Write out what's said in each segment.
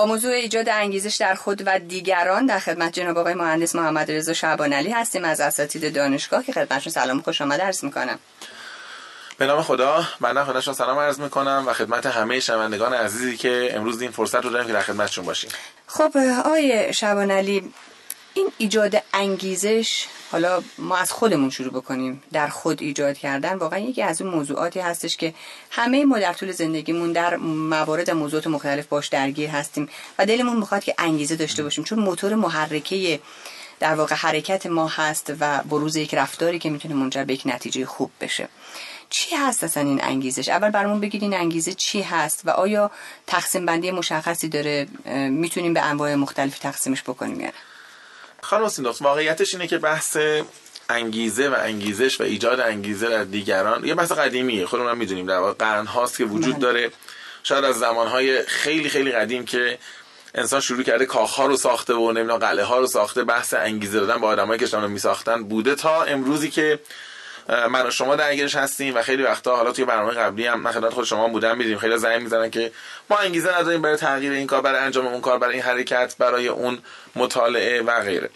با موضوع ایجاد انگیزش در خود و دیگران در خدمت جناب آقای مهندس محمد رضا شعبان علی هستیم از اساتید دانشگاه که خدمتشون سلام خوش آمد عرض می‌کنم. به نام خدا بنده خودشون سلام عرض می‌کنم و خدمت همه شنوندگان عزیزی که امروز این فرصت رو داریم که در خدمتشون باشیم. خب آقای شعبان علی این ایجاد انگیزش حالا ما از خودمون شروع بکنیم در خود ایجاد کردن. واقعا یکی از اون موضوعاتی هستش که همه ما در طول زندگیمون در موارد موضوعات مختلف باش درگیر هستیم و دلمون می‌خواد که انگیزه داشته باشیم. چون موتور محرکه در واقع حرکت ما هست و بروز یک رفتاری که می‌تونه منجر به یک نتیجه خوب بشه. چی هست اصلا این انگیزش؟ اول برامون بگید این انگیزه چی هست و آیا تقسیم بندی مشخصی داره؟ می‌تونیم به انواع مختلفی تقسیمش بکنیم یا خانم سیندوخت واقعیتش اینه که بحث انگیزه و انگیزش و ایجاد انگیزه در دیگران یه بحث قدیمیه خودمون هم می‌دونیم در واقع قرن هاست که وجود بله. داره شاید از زمانهای خیلی خیلی قدیم که انسان شروع کرده کاخ رو ساخته و نمی‌دونم قلعه ها رو ساخته بحث انگیزه دادن با آدمایی که رو میساختن بوده تا امروزی که من و شما درگیرش هستیم و خیلی وقتا حالا توی برنامه قبلی هم من خدمت خود شما بودم میدیم خیلی زنگ می‌زنن که ما انگیزه نداریم برای تغییر این کار برای انجام اون کار برای این حرکت برای اون مطالعه و غیره.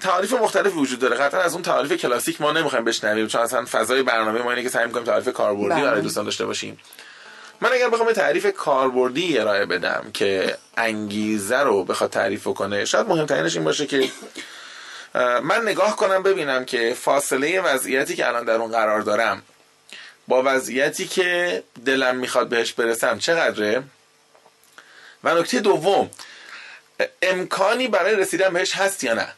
تعاریف مختلفی وجود داره. قطعا از اون تعاریف کلاسیک ما نمی‌خوایم بشنویم چون اصلا فضای برنامه ما اینه که سعی می‌کنیم تعریف کاربردی بله. برای دوستان داشته باشیم. من اگر بخوام تعریف کاربردی ارائه بدم که انگیزه رو بخواد تعریف کنه شاید مهمترینش این باشه که من نگاه کنم ببینم که فاصله وضعیتی که الان در اون قرار دارم با وضعیتی که دلم می‌خواد بهش برسم چقدره؟ و نکته دوم امکانی برای رسیدن بهش هست یا نه؟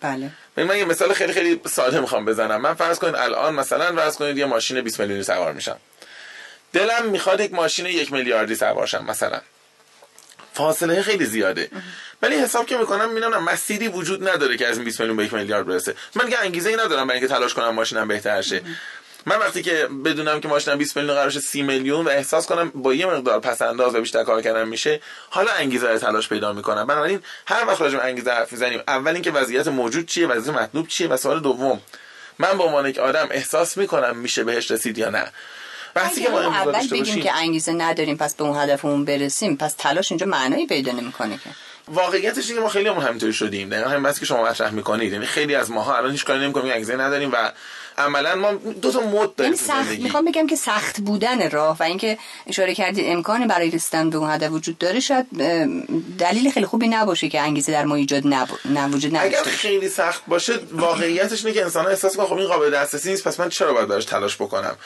بله. من یه مثال خیلی خیلی ساده می‌خوام بزنم. من فرض کنید الان مثلا فرض کنید یه ماشین 20 میلیونی سوار میشم. دلم می‌خواد یک ماشین یک میلیاردی سوار شم مثلا. فاصله خیلی زیاده. ولی حساب که می‌کنم می‌بینم مسیری وجود نداره که از این 20 میلیون به یک میلیارد برسه. من که انگیزه ای ندارم برای اینکه تلاش کنم ماشینم بهتر شه. من وقتی که بدونم که ماشینم 20 میلیون قرارش 30 میلیون و احساس کنم با یه مقدار پس انداز و بیشتر کار کردن میشه حالا انگیزه رو تلاش پیدا می‌کنم. بنابراین هر وقت راجع انگیزه حرف می‌زنیم اول اینکه وضعیت موجود چیه وضعیت مطلوب چیه و سوال دوم من به عنوان یک آدم احساس می‌کنم میشه بهش رسید یا نه. بحثی که ما اول بگیم که انگیزه نداریم پس به اون هدفمون برسیم پس تلاش اینجا معنایی پیدا نمی‌کنه که. واقعیتش اینه ما خیلی همون همینطوری شدیم. دقیقا همین بس که شما مطرح می‌کنید. یعنی خیلی از ماها الان هیچ کاری نمی‌کنیم انگیزه نداریم و عملا ما دو تا مود داریم یعنی سخت می‌خوام بگم که سخت بودن راه و اینکه اشاره کردید امکانی برای رسیدن به اون هدف وجود داره شاید دلیل خیلی خوبی نباشه که انگیزه در ما ایجاد نب... وجود اگر خیلی سخت باشه واقعیتش اینه که انسان احساس کنه خب این قابل دسترسی نیست پس من چرا باید براش تلاش بکنم؟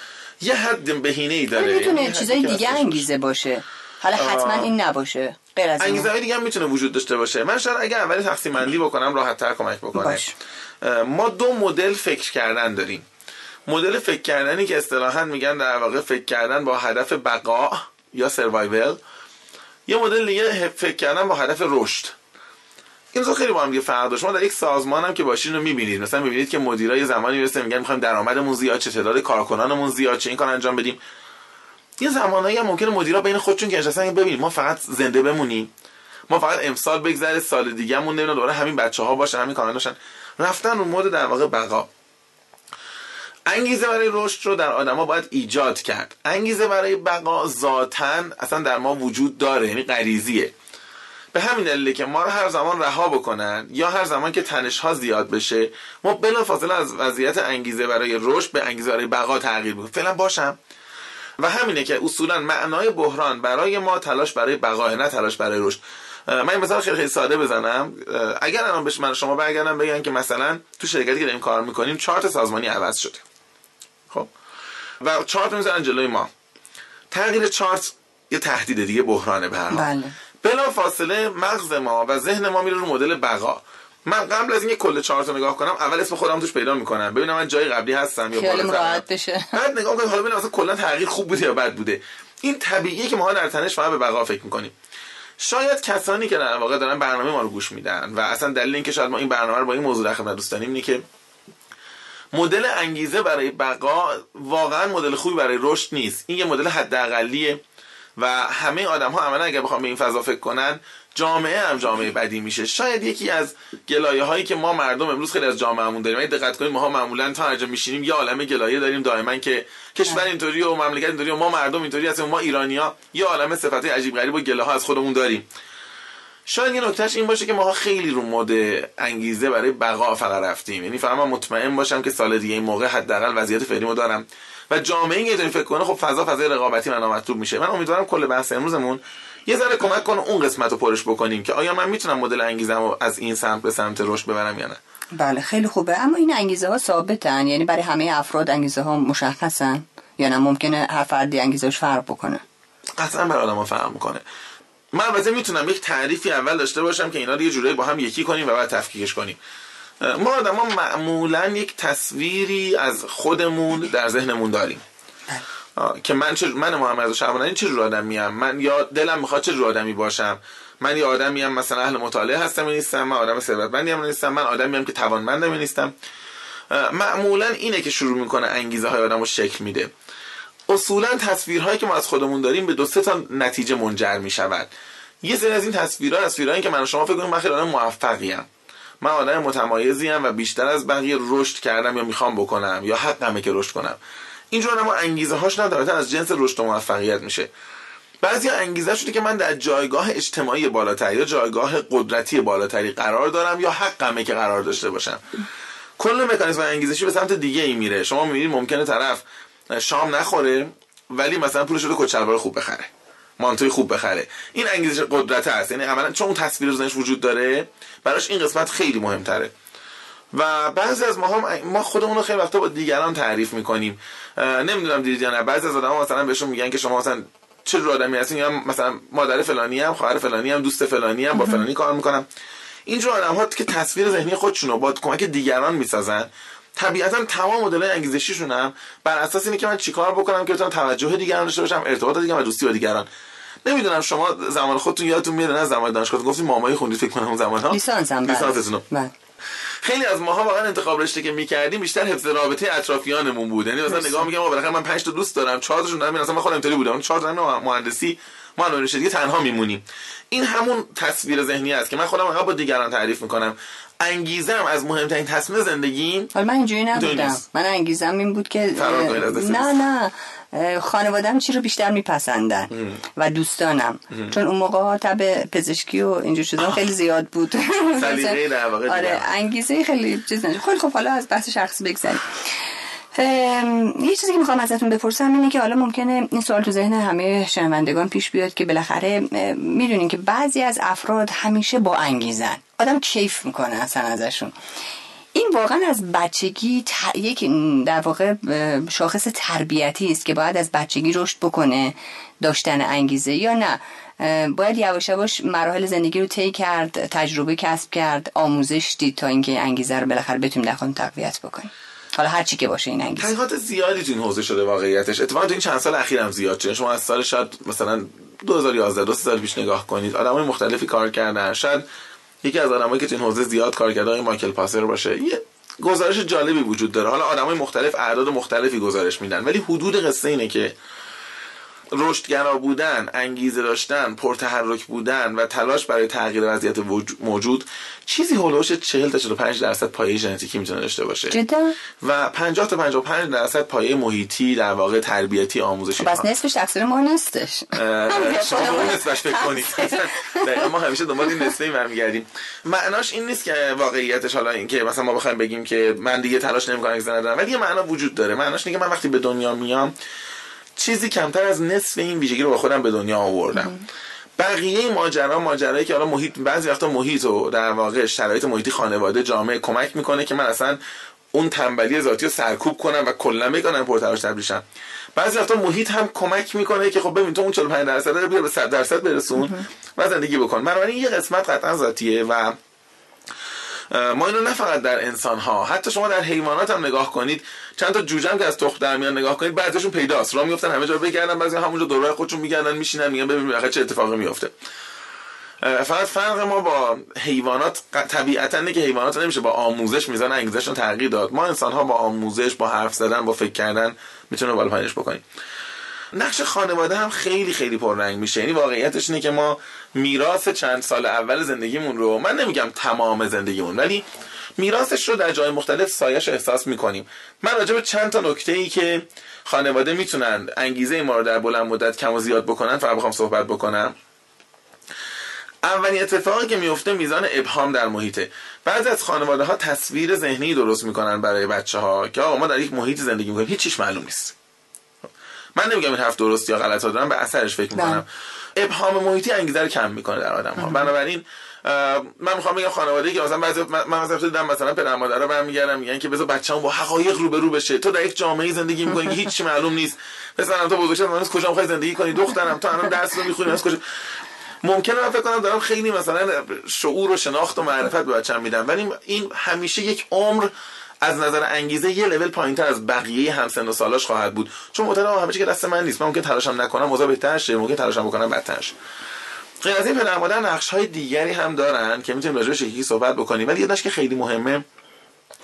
یه حد بهینه ای داره. می‌تونه یعنی چیزای دیگه انگیزه باشه. حالا حتما این نباشه. غیر از انگیزه های دیگه هم می‌تونه وجود داشته باشه. من شاید اگه اولی تقسیم بندی بکنم راحت تر کمک بکنه. باش. ما دو مدل فکر کردن داریم. مدل فکر کردنی که اصطلاحا میگن در واقع فکر کردن با هدف بقا یا سروایول یه مدل دیگه فکر کردن با هدف رشد. این دو خیلی با هم دیگه فرق داشت. شما در یک سازمان هم که باشین رو می‌بینید. مثلا می‌بینید که مدیرای زمانی می‌رسه میگن می‌خوایم درآمدمون زیاد چه تعداد کارکنانمون زیاد چه این کار انجام بدیم. یه زمانایی هم ممکنه مدیرا بین خودشون که نشستن ببینید ما فقط زنده بمونیم. ما فقط امسال بگذره سال دیگه‌مون نمی‌دونم دوباره همین بچه ها باشن همین کارا باشن. رفتن رو مود در واقع بقا. انگیزه برای رشد رو در آدما باید ایجاد کرد. انگیزه برای بقا ذاتا اصلا در ما وجود داره یعنی غریزیه. به همین دلیله که ما رو هر زمان رها بکنن یا هر زمان که تنش ها زیاد بشه ما بلافاصله از وضعیت انگیزه برای رشد به انگیزه برای بقا تغییر بکنیم فعلا باشم. و همینه که اصولا معنای بحران برای ما تلاش برای بقا نه تلاش برای رشد. من این مثال خیلی ساده بزنم. اگر الان بهش من شما برگردم بگن که مثلا تو شرکتی که داریم کار می‌کنیم چارت سازمانی عوض شده. خب؟ و چارت می‌زنن جلوی ما. تغییر چارت یه تهدید دیگه بحرانه به هر بله. بلا فاصله مغز ما و ذهن ما میره رو مدل بقا. من قبل از اینکه کل چارت رو نگاه کنم اول اسم خودم توش پیدا می‌کنم. ببینم من جای قبلی هستم یا بالا راحت بشه. بعد نگاه کنم حالا ببینم اصلا کلا تغییر خوب بوده یا بد بوده. این طبیعیه که ما در تنش فقط به بقا فکر می‌کنیم. شاید کسانی که در واقع دارن برنامه ما رو گوش میدن و اصلا دلیل اینکه شاید ما این برنامه رو با این موضوع در خدمت دوست داریم اینه که مدل انگیزه برای بقا واقعا مدل خوبی برای رشد نیست. این یه مدل حداقلیه. و همه آدم ها عملا اگر بخوام به این فضا فکر کنن جامعه هم جامعه بدی میشه. شاید یکی از گلایه هایی که ما مردم امروز خیلی از جامعهمون داریم. اگه دقت کنیم ما معمولا تا هر میشینیم یه عالمه گلایه داریم دائما که کشور اینطوری و مملکت اینطوری و ما مردم اینطوری هستیم ما ایرانیا یه عالمه صفات عجیب غریب و گله ها از خودمون داریم. شاید یه نکتهش این باشه که ما خیلی رو مود انگیزه برای بقا فقط رفتیم. یعنی فقط من مطمئن باشم که سال دیگه این موقع حداقل وضعیت فعلیمو دارم. و جامعه اینطوری فکر کنه خب فضا فضای رقابتی من مطلوب میشه. من امیدوارم کل بحث امروزمون یه ذره کمک کنه اون قسمت رو پرش بکنیم که آیا من می‌تونم مدل انگیزم رو از این سمت به سمت رشد ببرم یا نه؟ بله خیلی خوبه. اما این انگیزه ها ثابتن. یعنی برای همه افراد انگیزه ها مشخصن یا نه؟ ممکنه هر فردی انگیزش فرق بکنه. قطعا برای آدم فرق می‌کنه. من البته می‌تونم یک تعریفی اول داشته باشم که اینا رو یه جورایی با هم یکی کنیم و بعد تفکیکش کنیم. ما آدم ها معمولا یک تصویری از خودمون در ذهنمون داریم. که من چه من محمد شعبانی چه جور آدمی ام؟ من یا دلم می‌خواد چه جور آدمی باشم؟ من یه آدمی ام مثلا اهل مطالعه هستم نیستم من آدم ثروتمندی ام نیستم من آدمی ام که توانمندم نیستم. معمولا اینه که شروع می‌کنه انگیزه های آدم رو شکل میده. اصولا تصویرهایی که ما از خودمون داریم به دو سه تا نتیجه منجر می‌شود. یه سری از این تصویرها تصویرهایی که من شما فکر کنید من خیلی آدم موفقی ام من آدم متمایزی ام و بیشتر از بقیه رشد کردم یا می‌خوام بکنم یا حقمه که رشد کنم. اینجور اما انگیزه هاش نداره از جنس رشد و موفقیت میشه. بعضی انگیزه شده که من در جایگاه اجتماعی بالاتری یا جایگاه قدرتی بالاتری قرار دارم یا حقمه که قرار داشته باشم. کل مکانیزم انگیزشی به سمت دیگه ای میره. شما می‌بینید ممکنه طرف شام نخوره ولی مثلا پولش رو کچلوار خوب بخره. مانتوی خوب بخره. این انگیزش قدرت هست یعنی عملا چون اون تصویر زنش وجود داره براش این قسمت خیلی مهمتره. و بعضی از ما هم ما خودمون رو خیلی وقتا با دیگران تعریف می‌کنیم. نمی‌دونم دیدید یا نه. بعضی از آدم‌ها مثلا بهشون میگن که شما مثلا چه رو آدمی هستین یا مثلا مادر فلانی هم خواهر فلانی هم دوست فلانی هم با فلانی کار می‌کنم. اینجور آدم ها که تصویر ذهنی خودشون رو با کمک دیگران می‌سازن طبیعتا تمام مدل انگیزشیشون هم بر اساس اینه که من چیکار بکنم که بتونم توجه دیگران داشته باشم ارتباط دیگران و دوستی با دیگران. نمی‌دونم شما زمان خودتون یادتون میاد نه زمان دانشگاه گفتین مامایی خوندید فکر کنم اون زمان ها لیسانسم بله. خیلی از ماها واقعا انتخاب رشته که می‌کردیم بیشتر حفظ رابطه اطرافیانمون بود. یعنی مثلا نگاه میگم بالاخره من 5 تا دوست دارم 4 تاشون دارم مثلا من خودم اینطوری بودم. 4 تا مهندسی ما رشته دیگه تنها میمونیم. این همون تصویر ذهنی است که من خودم با دیگران تعریف می‌کنم. انگیزم از مهمترین تصمیم زندگیم حالا من اینجوری نبودم. من انگیزم این بود که نه نه. خانوادم چی رو بیشتر میپسندن و دوستانم. چون اون موقع تب پزشکی و اینجور شدن خیلی زیاد بود. آره انگیزه خیلی چیز خیلی خب حالا از بحث شخصی بگذاریم. یه چیزی که می‌خوام ازتون بپرسم اینه که حالا ممکنه این سوال تو ذهن همه شنوندگان پیش بیاد که بالاخره می‌دونین که بعضی از افراد همیشه با انگیزن. آدم کیف می‌کنه اصلا ازشون. این واقعا از بچگی یک در واقع شاخص تربیتی است که باید از بچگی رشد بکنه داشتن انگیزه یا نه. باید یواش یواش مراحل زندگی رو طی کرد تجربه کسب کرد آموزش دید تا اینکه انگیزه رو بالاخره بتونیم در تقویت بکنیم. حالا هر چی که باشه این انگیزه. تحقیقات زیادی تو این حوزه شده واقعیتش. اتفاقا تو این چند سال اخیرم زیاد شده. شما از سال شاید مثلا 2011 دو سال پیش نگاه کنید. آدمای مختلفی کار کردن. شاید یکی از آدمایی که تو این حوزه زیاد کار کرده آقای مایکل پاسر باشه. یه گزارش جالبی وجود داره. حالا آدمای مختلف اعداد مختلفی گزارش میدن ولی حدود قصه اینه که رشدگرا بودن انگیزه داشتن پرتحرک بودن و تلاش برای تغییر وضعیت موجود چیزی هولوش 40 تا 45 درصد پایه ژنتیکی می‌تونه داشته باشه. جدا؟ و 50 تا 55 درصد پایه محیطی در واقع تربیتی آموزشی بس نصفش تقصیر ما نیستش. شما نصفش فکر کنید ما همیشه دنبال این نصفه برمیگردیم. معناش این نیست که واقعیتش حالا این که مثلا ما بخوایم بگیم که من دیگه تلاش نمی‌کنم اگزن ندارم ولی یه معنا وجود داره. معناش اینه که من وقتی به دنیا میام چیزی کمتر از نصف این ویژگی رو با خودم به دنیا آوردم. بقیه ماجرا ماجرایی که حالا محیط بعضی وقتا محیط و در واقع شرایط محیطی خانواده جامعه کمک می‌کنه که من اصلا اون تنبلی ذاتی رو سرکوب کنم و کلا بگم پرتلاش بشم. بعضی وقتا محیط هم کمک می‌کنه که خب ببین تو اون 45 درصد رو به 100 درصد برسون و زندگی بکن. بنابراین یه قسمت قطعا ذاتیه و ما اینو نه فقط در انسان ها حتی شما در حیوانات هم نگاه کنید چند تا جوجه که از تخم در میان نگاه کنید بعضیشون پیداست. راه میافتن همه جا بگردن بعضی همونجا دورای خودشون میگردن میشینن میگن ببین چه اتفاقی میفته فقط فرق ما با حیوانات طبیعتا اینه که حیوانات نمیشه با آموزش میزان انگیزشون تغییر داد. ما انسان ها با آموزش با حرف زدن با فکر کردن می‌تونیم بالا پایینش بکنیم. نقش خانواده هم خیلی خیلی پررنگ میشه. یعنی واقعیتش اینه که ما میراث چند سال اول زندگیمون رو من نمیگم تمام زندگیمون ولی میراثش رو در جای مختلف سایش احساس می‌کنیم. من راجع به چند تا نکته ای که خانواده می‌تونن انگیزه ما رو در بلند مدت کم و زیاد بکنن فقط بخوام صحبت بکنم. اولین اتفاقی که میفته میزان ابهام در محیطه. بعضی از خانواده ها تصویر ذهنی درست می‌کنن برای بچه ها که آقا ما در یک محیط زندگی می‌کنیم هیچ چیش معلوم نیست. من نمیگم این حرف درست یا غلط ها دارم به اثرش فکر می‌کنم. ابهام محیطی انگیزه رو کم می‌کنه در آدم ها بنابراین من می‌خوام بگم خانواده که مثلا بعضی من مثلا دیدم مثلا پدر مادر رو برمیگردم میگن که بذار بچه‌مون با حقایق رو بشه. تو در یک جامعه زندگی می‌کنی که هیچ معلوم نیست. مثلا تو بزرگ من از کجا می‌خوای زندگی کنی؟ دخترم تو الان درس رو می‌خونی از کجا؟ ممکنه من فکر کنم دارم خیلی مثلا شعور و شناخت و معرفت به بچه‌م میدم. ولی این همیشه یک عمر از نظر انگیزه یه لول پایینتر از بقیه همسن و سالاش خواهد بود. چون معتقدم همه چی که دست من نیست. من ممکن تلاشم نکنم اوضاع بهتر شه. ممکن تلاشم بکنم بدتر شه غیر از این پدر مادر نقش های دیگری هم دارن که می‌تونیم راجعش یکی صحبت بکنیم. ولی یه که خیلی مهمه.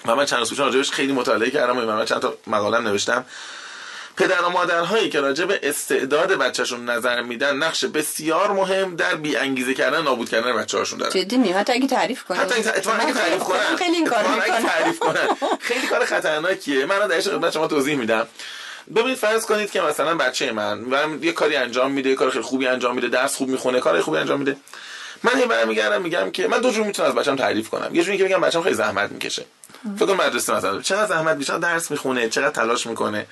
و من چند روز راجعش خیلی مطالعه کردم. و من چند تا مقاله نوشتم. پدر و مادرهایی که راجع به استعداد بچهشون نظر میدن نقش بسیار مهم در بی انگیزه کردن نابود کردن بچه‌هاشون دارن. جدی می حتی اگه تعریف کنن حتی اگه تعریف کنن. خیلی این کارو تعریف کنن. خیلی کار خطرناکیه. من در خدمت شما توضیح میدم. ببینید فرض کنید که مثلا بچه من یه کاری انجام میده یه کار خیلی خوبی انجام میده درس خوب می‌خونه کار خوبی انجام میده. من هی برمیگردم میگم که من دو جور می‌تونم از بچه‌م تعریف کنم. یه جوری که میگم بچه‌م خیلی زحمت می‌کشه. فکر کنم مدرسه مثلا چقدر زحمت میشه درس می‌خونه چقدر تلاش می‌کنه.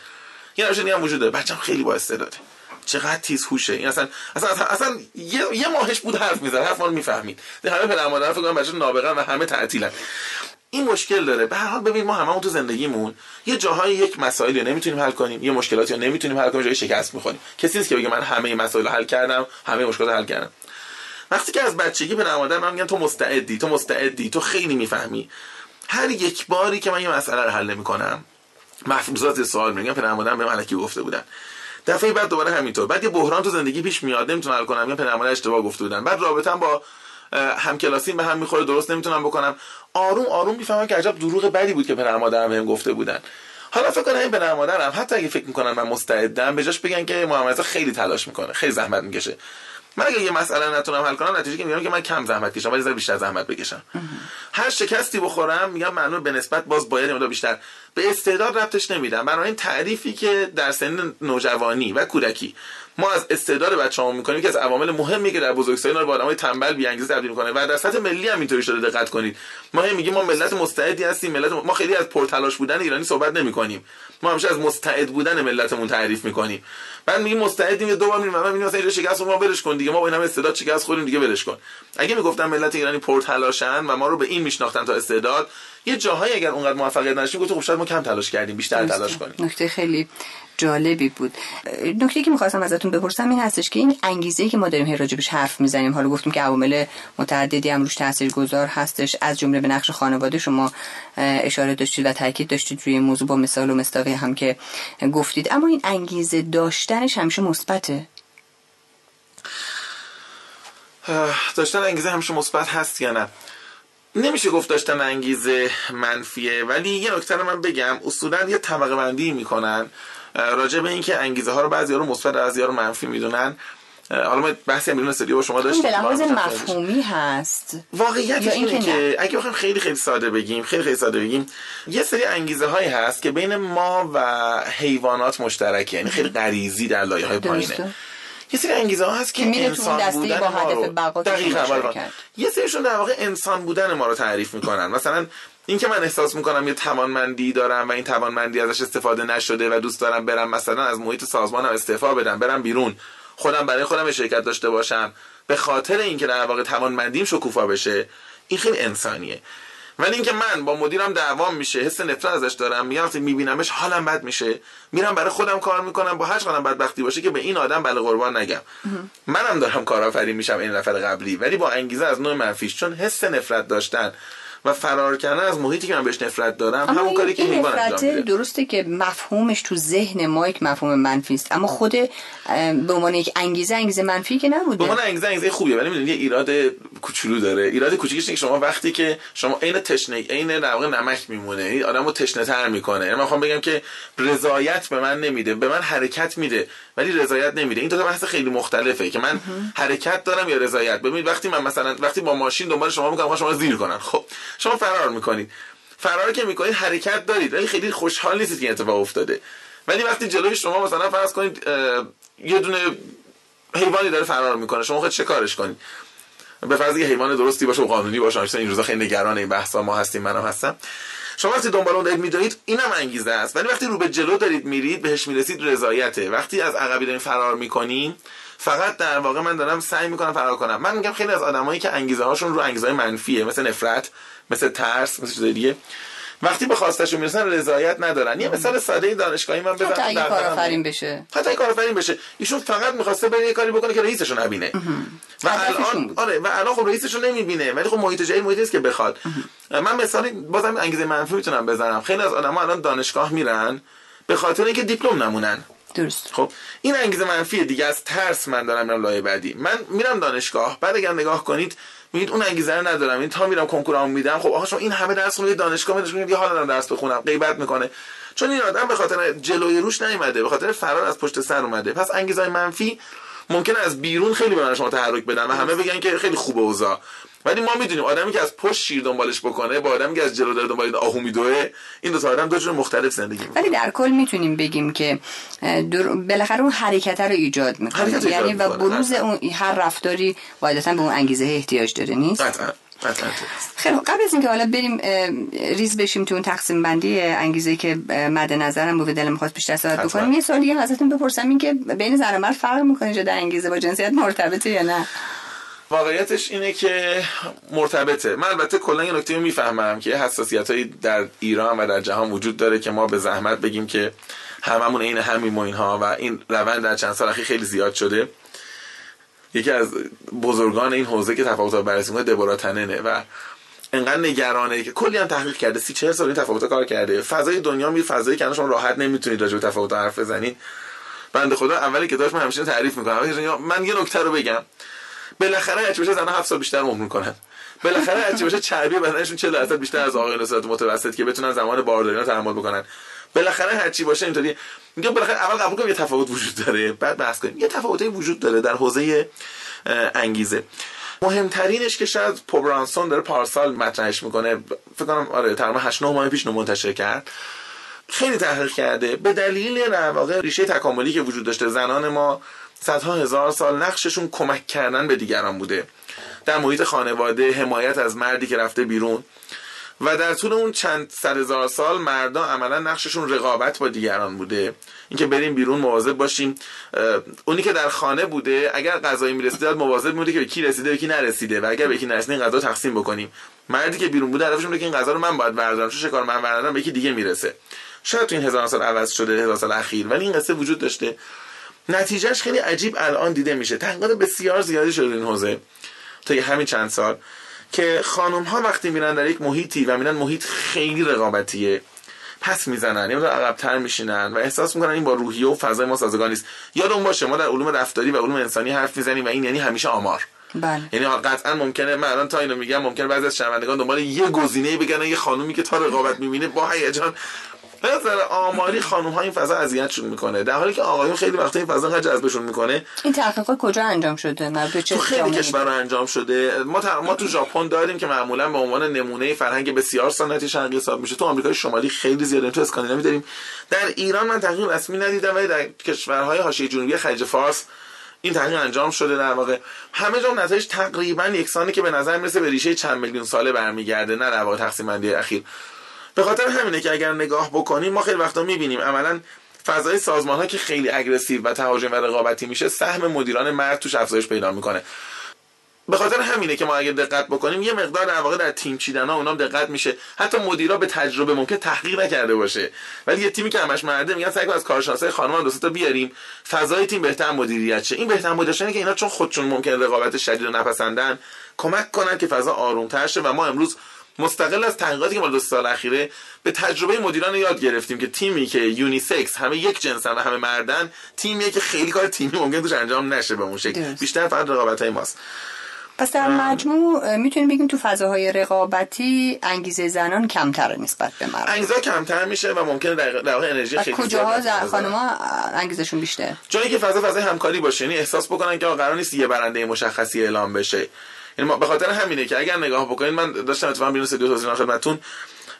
یه دیگه هم وجود داره. بچه‌م خیلی با استعداده چقدر تیز هوشه. این اصلا اصلا اصلا, یه, یه ماهش بود حرف می‌زنه حرف ما رو می‌فهمید. همه پدر مادر فکر کنم بچه نابغه و همه تعطیلن. این مشکل داره. به هر حال ببین ما هممون تو زندگیمون یه جاهای یک مسائلی رو نمی‌تونیم حل کنیم. یه مشکلاتی رو نمی‌تونیم حل کنیم. جای شکست می‌خوریم. کسی نیست که بگه من همه مسائل رو حل کردم همه مشکلات حل کردم. وقتی که از بچگی به نمادر من میگن تو مستعدی تو مستعدی تو خیلی می‌فهمی. هر یک باری که من یه مسئله رو حل می‌کنم مفروضات سوال میگم پدر مادرم به ملکی گفته بودن. دفعه بعد دوباره همینطور. بعد یه بحران تو زندگی پیش میاد نمی‌تونم حل کنم میگم پدر مادر اشتباه گفته بودن. بعد رابطم با همکلاسی به هم می‌خوره درست نمی‌تونم بکنم. آروم آروم می‌فهمم که عجب دروغ بدی بود که پدر مادرم بهم گفته بودن. حالا فکر کنم این پدر مادرم حتی اگه فکر می‌کنن من مستعدم به جاش بگن که محمد خیلی تلاش می‌کنه خیلی زحمت می‌کشه. من اگه یه مسئله نتونم حل کنم نتیجه که میگم که من کم زحمت کشم ولی بیشتر زحمت بکشم. هر شکستی بخورم میگم معنی به نسبت باز باید مدار بیشتر. به استعداد ربطش نمیدم. این تعریفی که در سن نوجوانی و کودکی ما از استعداد بچه‌ها می‌کنیم که از عوامل مهمی که در بزرگسالی رو با آدمای تنبل بی انگیزه تبدیل می‌کنه. و در سطح ملی هم اینطوری شده دقت کنید. ما هم میگیم ما ملت مستعدی هستیم ملت ما خیلی از پرتلاش بودن ایرانی صحبت نمی‌کنیم. ما همیشه از مستعد بودن ملتمون تعریف می‌کنیم. بعد میگیم مستعدیم یه دو بار میریم مثلا مثلا اینجا شکست ما ولش کن دیگه. ما با این استعداد شکست خوریم دیگه ولش کن. اگه می‌گفتن ملت ایرانی پرتلاشن و ما رو به این میشناختن تا استعداد یه جاهایی اگر اونقدر موفقیت نداشتیم گفتم خب شاید ما کم تلاش کردیم بیشتر تلاش کنیم. نکته خیلی جالبی بود. نکته که می‌خواستم ازتون بپرسم این هستش که این انگیزه که ما داریم هی راجبش حرف می‌زنیم حالا گفتیم که عوامل متعددی هم روش تاثیرگذار هستش. از جمله به نقش خانواده شما اشاره داشتید و تاکید داشتید روی موضوع با مثال و مستاقی هم که گفتید. اما این انگیزه داشتنش همیشه مثبته. داشتن انگیزه همیشه مثبت هست یا نه؟ نمیشه گفت داشتن انگیزه منفیه ولی یه نکته رو من بگم. اصولا یه طبقه بندی می‌کنن راجع به اینکه انگیزه ها رو بعضی رو مثبت بعضی رو منفی می‌دونن. حالا ما بحثی هم بیرون استودیو با شما داشتیم به مفهومی هست. واقعیت اینه که اگه بخوایم خیلی خیلی ساده بگیم خیلی خیلی ساده بگیم یه سری انگیزه هایی هست که بین ما و حیوانات مشترکه یعنی خیلی غریزی در لایه های پایینه. یه سری انگیزه ها هست که انسان بودن با ما رو دقیقاً یه سریشون در واقع انسان بودن ما رو تعریف می‌کنن. مثلا این که من احساس می‌کنم یه توانمندی دارم و این توانمندی ازش استفاده نشده و دوست دارم برم مثلا از محیط سازمانم استعفا بدم برم بیرون. خودم برای خودم شرکت داشته باشم. به خاطر اینکه در واقع توانمندیم شکوفا بشه این خیلی انسانیه. ولی اینکه من با مدیرم دعوام میشه حس نفرت ازش دارم میگم وقتی میبینمش حالم بد میشه. میرم برای خودم کار می‌کنم با هر قدم بدبختی باشه که به این آدم بله قربان نگم. منم دارم کارآفرین میشم این نفر قبلی ولی با انگیزه از نوع منفیش. چون حس نفرت داشتن و فرار کردن از محیطی که من بهش نفرت دارم همون کاری که حیوان انجام درسته که مفهومش تو ذهن ما یک مفهوم منفی است. اما خود به عنوان یک انگیزه انگیزه منفی که نبوده. به عنوان انگیزه انگیزه خوبیه ولی می‌دونی یه ایراد کوچولو داره. ایراد کوچیکش اینه که شما وقتی که شما عین تشنه عین در واقع نمک میمونه آدمو تشنه تر می‌کنه. یعنی من می‌خوام بگم که رضایت به من نمیده به من حرکت میده. ولی رضایت نمیده. این دو تا بحث خیلی مختلفه که من حرکت دارم یا رضایت. ببینید وقتی من مثلا وقتی با ماشین دنبال شما می‌کنم شما زیر کنن خب شما فرار می‌کنید. فرار که می‌کنید حرکت دارید. ولی خیلی خوشحال نیستید که اتفاق افتاده. ولی وقتی جلوی شما مثلا فرض کنید یه دونه حیوانی داره فرار می‌کنه شما خود چه کارش کنید؟ به فرض که حیوان درستی باشه و قانونی باشه این روزا خیلی نگران این بحثا ما هستیم منم هستم. شما وقتی دنبال اون دارید می‌دونید اینم انگیزه است. ولی وقتی رو به جلو دارید میرید بهش می‌رسید رضایته. وقتی از عقبی دارین فرار می‌کنین فقط در واقع من دارم سعی می‌کنم فرار کنم. من میگم خیلی از آدمایی که انگیزه هاشون رو انگیزه منفیه مثل نفرت مثل ترس مثل چیز دیگه. وقتی به خواستشون می‌رسن رضایت ندارن. یه مثال ساده دانشگاهی من بزنم حتی کارآفرین بشه. حتی کارآفرین بشه. ایشون فقط می‌خواسته بره یه کاری بکنه که رئیسشو نبینه و الان آره و الان خب رئیسشو نمی‌بینه. ولی خب محیط جایی محیطی است که بخواد. من مثالی بازم انگیزه منفی می‌تونم بزنم. خیلی از آدم‌ها الان دانشگاه میرن به خاطر اینکه دیپلم نمونن. درست. خب این انگیزه منفی دیگه از ترس من دارم میرم لایه بعدی. من میرم دانشگاه بعد اگر نگاه کنید میگید اون انگیزه رو ندارم این تا میرم کنکورام میدم. خب آقا شما این همه درس خونید دانشگاه می‌دونید یه حال ندارم درس بخونم. غیبت می‌کنه. چون این آدم به خاطر جلوی روش نیومده به خاطر فرار از پشت سر اومده. پس انگیزه منفی ممکن از بیرون خیلی به شما تحرک بدن و همه بگن که خیلی خوبه اوضاع. ولی ما می‌دونیم آدمی که از پشت شیر دنبالش بکنه با آدمی که از جلو داره دنبال آهو میدوه این دو تا آدم دو جور مختلف زندگی می‌کنه. ولی در کل می‌تونیم بگیم که در... بالاخره اون حرکت رو ایجاد می‌کنه. یعنی و بروز اون هر رفتاری قاعدتا به اون انگیزه احتیاج داره نیست؟ خیلی قبل از اینکه حالا بریم ریز بشیم تو اون تقسیم بندی انگیزه که مد نظرم بود دلم می‌خواست بیشتر صحبت بکنم یه سوال دیگه ازتون بپرسم این که بین زن و مرد فرق می‌کنه جدا انگیزه با جنسیت مرتبطه یا نه؟ واقعیتش اینه که مرتبطه. من البته کلا یه نکته می‌فهمم که حساسیت هایی در ایران و در جهان وجود داره که ما به زحمت بگیم که هممون عین همیم و اینها و این روند در چند سال اخیر خیلی زیاد شده. یکی از بزرگان این حوزه که تفاوت بررسی می‌کنه دبورا تننه و انقدر نگرانه که کلی هم تحقیق کرده سی چهل سال این تفاوت کار کرده. فضای دنیا می فضایی که شما راحت نمی‌تونید راجع به تفاوت حرف بزنید. بنده خدا اولی که داشت من همیشه تعریف می‌کنم. من یه نکته رو بگم. بالاخره هرچی بشه زنها 7 سال بیشتر عمر می‌کنن. بالاخره هرچی باشه چربی بدنشون 40 درصد بیشتر از آقایون صورت متوسط که بتونن زمان بارداری رو تحمل بکنن. بالاخره هرچی باشه اینطوری. میگم بالاخره اول قبول کنیم یه تفاوت وجود داره. بعد بحث کنیم. یه تفاوتی وجود داره در حوزه انگیزه. مهمترینش که شاید پوبرانسون داره پارسال مطرحش می‌کنه. فکر کنم آره تقریبا 8 9 ماه پیش منتشر کرد. خیلی تحقیق کرده. به دلیل در واقع ریشه تکاملی که وجود داشته زنان ما صدها هزار سال نقششون کمک کردن به دیگران بوده. در محیط خانواده حمایت از مردی که رفته بیرون و در طول اون چند صد هزار سال مردا عملا نقششون رقابت با دیگران بوده. اینکه بریم بیرون مواظب باشیم. اونی که در خانه بوده اگر غذایی می‌رسیده مواظب بوده که به کی رسیده به کی نرسیده. و اگر به کی نرسیده این غذا تقسیم بکنیم. مردی که بیرون بوده هدفش که این غذا رو من باید بردارم. چون شکار من بردارم به کی دیگه می‌رسه؟ شاید تو این هزار سال عوض شده هزار سال اخیر. ولی این قصه وجود داشته. نتیجهش خیلی عجیب الان دیده میشه. تحقیقات بسیار زیادی شده این حوزه تا همین چند سال که خانم ها وقتی میرن در یک محیطی و میرن محیط خیلی رقابتیه پس می‌زنن یا عقبتر میشینن و احساس می‌کنن این با روحیه و فضای ما سازگار نیست. یادمون باشه ما در علوم رفتاری و علوم انسانی حرف می‌زنیم و این یعنی همیشه آمار. بله. یعنی قطعا ممکنه من الان تا اینو میگم ممکنه بعضی از شنوندگان دنبال یه گزینه بگن یه خانومی که تا رقابت می‌بینه با هیجان نظر آماری خانم ها این فضا اذیتشون می‌کنه. در حالی که آقایون خیلی وقتا این فضا انقدر جذبشون می‌کنه. این تحقیقات کجا انجام شده؟ تو خیلی کشورها انجام شده. ما ما تو ژاپن داریم که معمولا به عنوان نمونه فرهنگ بسیار سنتی شرقی حساب میشه. تو آمریکای شمالی خیلی زیاده تو اسکاندیناوی داریم. در ایران من تحقیق رسمی ندیدم ولی در کشورهای حاشیه جنوبی خلیج فارس این تحقیق انجام شده در واقع. همه جا نتایج تقریبا یکسانی که به نظر می‌رسه به ریشه چند میلیون ساله برمیگرده نه در واقع تقسیم بندی اخیر. به خاطر همینه که اگر نگاه بکنیم ما خیلی وقتا می‌بینیم. عملا فضای سازمان ها که خیلی اگریسیو و تهاجم و رقابتی میشه سهم مدیران مرد توش افزایش پیدا می‌کنه. به خاطر همینه که ما اگر دقت بکنیم یه مقدار در واقع در تیم چیدن ها اونام دقت میشه. حتی مدیرا به تجربه ممکن تحقیق نکرده باشه. ولی یه تیمی که همش مرده میگن سعی از کارشناسای خانم هم تا بیاریم. فضای تیم بهتر مدیریت شه. این بهتر مدیریت که اینا چون خودشون ممکن رقابت شدید رو نپسندن کمک کنن که فضا آرومتر شه و ما امروز مستقل از تحقیقاتی که ما دو سال اخیره به تجربه مدیران یاد گرفتیم که تیمی که یونیسکس همه یک جنسن و همه مردن تیمیه که خیلی کار تیمی ممکن توش انجام نشه به اون شکل. بیشتر فقط رقابت های ماست. پس در مجموع می‌تونیم بگیم تو فضاهای رقابتی انگیزه زنان کمتر نسبت به مرد انگیزه کمتر میشه و ممکنه در واقع انرژی خیلی کجاها خانم‌ها انگیزشون بیشتر؟ جایی که فضا فضای همکاری باشه یعنی احساس بکنن که قرار نیست یه برنده مشخصی اعلام بشه. یعنی به خاطر همینه که اگر نگاه بکنید من داشتم اتفاقا بیرون دو توضیح خدمتتون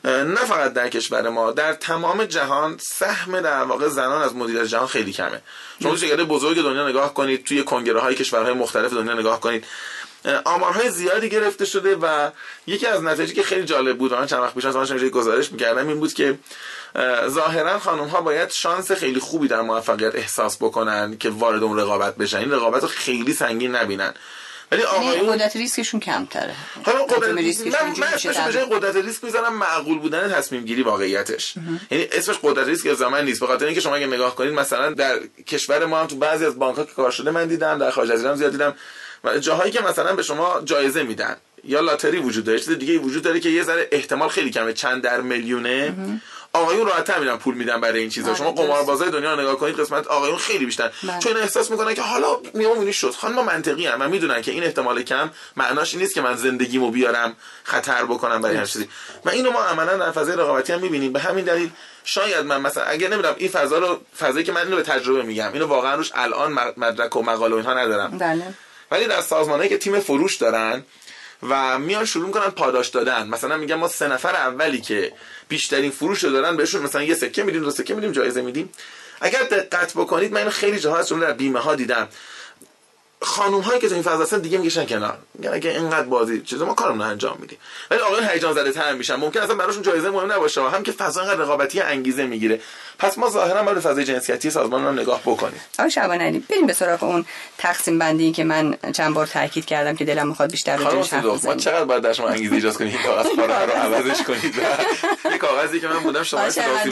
نه فقط در کشور ما در تمام جهان سهم در واقع زنان از مدیریت جهان خیلی کمه. شما شرکت بزرگ دنیا نگاه کنید توی کنگره های کشورهای مختلف دنیا نگاه کنید آمارهای زیادی گرفته شده و یکی از نتایجی که خیلی جالب بود من چند وقت پیش از گزارش می‌کردم این بود که ظاهرا خانم ها باید شانس خیلی خوبی در موفقیت احساس بکنن که وارد اون رقابت بشن. این رقابت رو خیلی سنگین نبینن. ولی یعنی آقایون قدرت ریسکشون کمتره. حالا قدرت من من اسمش به قدرت ریسک می‌ذارم معقول بودن تصمیم گیری واقعیتش یعنی اسمش قدرت ریسک زمان نیست. به خاطر اینکه شما اگه نگاه کنید مثلا در کشور ما هم تو بعضی از بانک ها که کار شده من دیدم در خارج از ایران زیاد دیدم. جاهایی که مثلا به شما جایزه میدن یا لاتری وجود داره چیز دیگه وجود داره که یه ذره احتمال خیلی کمه چند در میلیونه. آقایون راحت میرن پول میدن برای این چیزا. بله، شما قماربازای دنیا رو نگاه کنید قسمت آقایون خیلی بیشتر. بله. چون احساس می‌کنن که حالا میام شد. خانم منطقی هم و می‌دونن که این احتمال کم معناش این نیست که من زندگیمو بیارم خطر بکنم برای هر چیزی. و اینو ما عملا در فضای رقابتی هم می‌بینیم. به همین دلیل شاید من مثلا اگه نمی‌دونم این فضا رو فضایی که من اینو به تجربه میگم اینو واقعا روش الان مدرک و مقاله و اینها ندارم. بله. ولی در سازمانهایی که تیم فروش دارن و میان شروع می‌کنن پاداش دادن. مثلا میگم ما سه نفر اولی که بیشترین فروش رو دارن بهشون مثلا یه سکه میدیم دو سکه میدیم جایزه میدیم. اگر دقت بکنید من اینو خیلی جاها از در بیمه ها دیدم. خانوم هایی که تو این فضا هستن دیگه میگشن کنار. میگن اگه اینقدر بازی چیزا ما کارمون انجام میدیم. ولی آقایون هیجان زده تر میشن. ممکن اصلا براشون جایزه مهم نباشه. هم که فضا انقدر رقابتی انگیزه می‌گیره. پس ما ظاهرا باید فضای جنسیتی سازمان رو نگاه بکنیم. آقا شعبان علی بریم به سراغ اون تقسیم بندی که من چند بار تاکید کردم که دلم می‌خواد بیشتر راجعش حرف ما چقدر باید در شما انگیزه ایجاد کنید این کاغذ رو عوضش کنید. یه کاغذی که من بودم شما